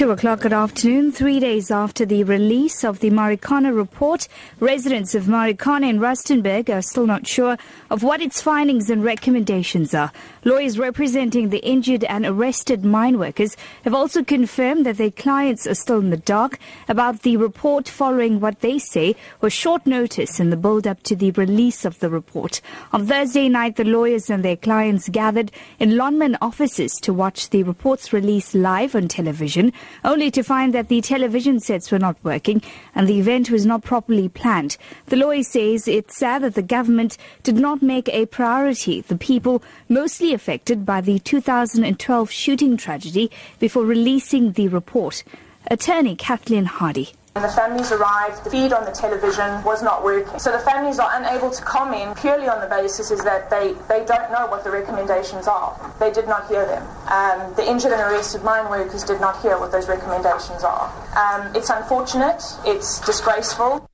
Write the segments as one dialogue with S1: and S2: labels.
S1: Two o'clock at afternoon, three days after the release of the Marikana report, residents of Marikana and Rustenburg are still not sure of what its findings and recommendations are. Lawyers representing the injured and arrested mine workers have also confirmed that their clients are still in the dark about the report following what they say was short notice in the build-up to the release of the report. On Thursday night, the lawyers and their clients gathered in Lonmin offices to watch the report's release live on television only to find that the television sets were not working and the event was not properly planned. The lawyer says it's sad that the government did not make a priority the people mostly affected by the 2012 shooting tragedy before releasing the report. Attorney Kathleen Hardy.
S2: When the families arrived, the feed on the television was not working. So the families are unable to comment purely on the basis is that they, they don't know what the recommendations are. They did not hear them. Um, the injured and arrested mine workers did not hear what those recommendations are. Um, it's unfortunate. It's disgraceful.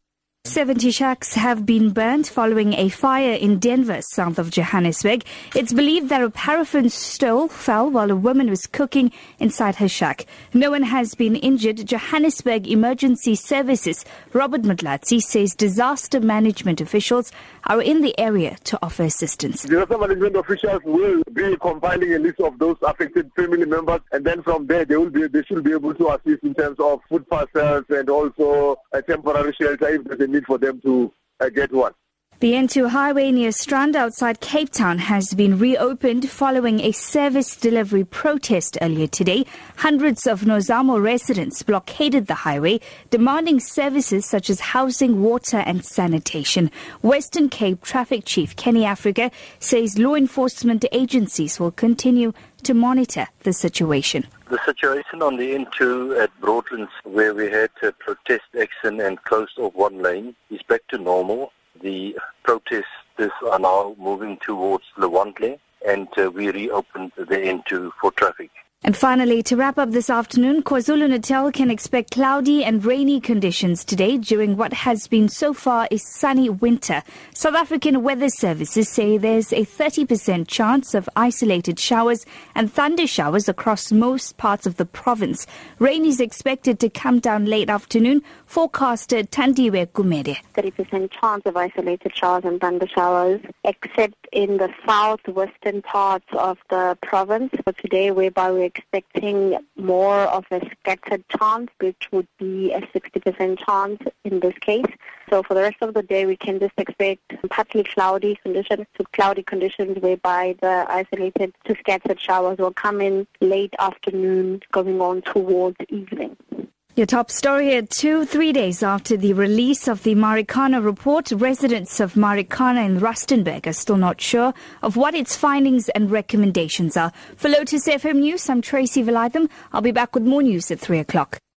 S1: 70 shacks have been burnt following a fire in Denver, south of Johannesburg. It's believed that a paraffin stove fell while a woman was cooking inside her shack. No one has been injured. Johannesburg Emergency Services, Robert Mutlatsi, says disaster management officials are in the area to offer assistance.
S3: Disaster management officials will be compiling a list of those affected family members, and then from there they will be they should be able to assist in terms of food parcels and also a temporary shelter if there's a need for them to uh, get one.
S1: The N2 highway near Strand outside Cape Town has been reopened following a service delivery protest earlier today. Hundreds of Nomzamo residents blockaded the highway, demanding services such as housing, water and sanitation. Western Cape Traffic Chief Kenny Africa says law enforcement agencies will continue to monitor the situation.
S4: The situation on the N2 at Broadlands, where we had a protest action and closed off one lane, is back to normal. The protesters are now moving towards Lwandle and uh, we reopened the N2 for traffic.
S1: And finally, to wrap up this afternoon, KwaZulu-Natal can expect cloudy and rainy conditions today during what has been so far a sunny winter. South African Weather Services say there's a 30% chance of isolated showers and thunder showers across most parts of the province. Rain is expected to come down late afternoon, forecaster Tandiwe Kumede.
S5: 30% chance of isolated showers and thunder showers, except in the southwestern parts of the province. For today, whereby we're expecting more of a scattered chance, which would be a 60% chance in this case. So for the rest of the day, we can just expect partly cloudy conditions to cloudy conditions whereby the isolated to scattered showers will come in late afternoon going on towards evening.
S1: Your top story at two, three days after the release of the Marikana report, residents of Marikana and Rustenburg are still not sure of what its findings and recommendations are. For Lotus FM News, I'm Tracy Valaydham. I'll be back with more news at three o'clock.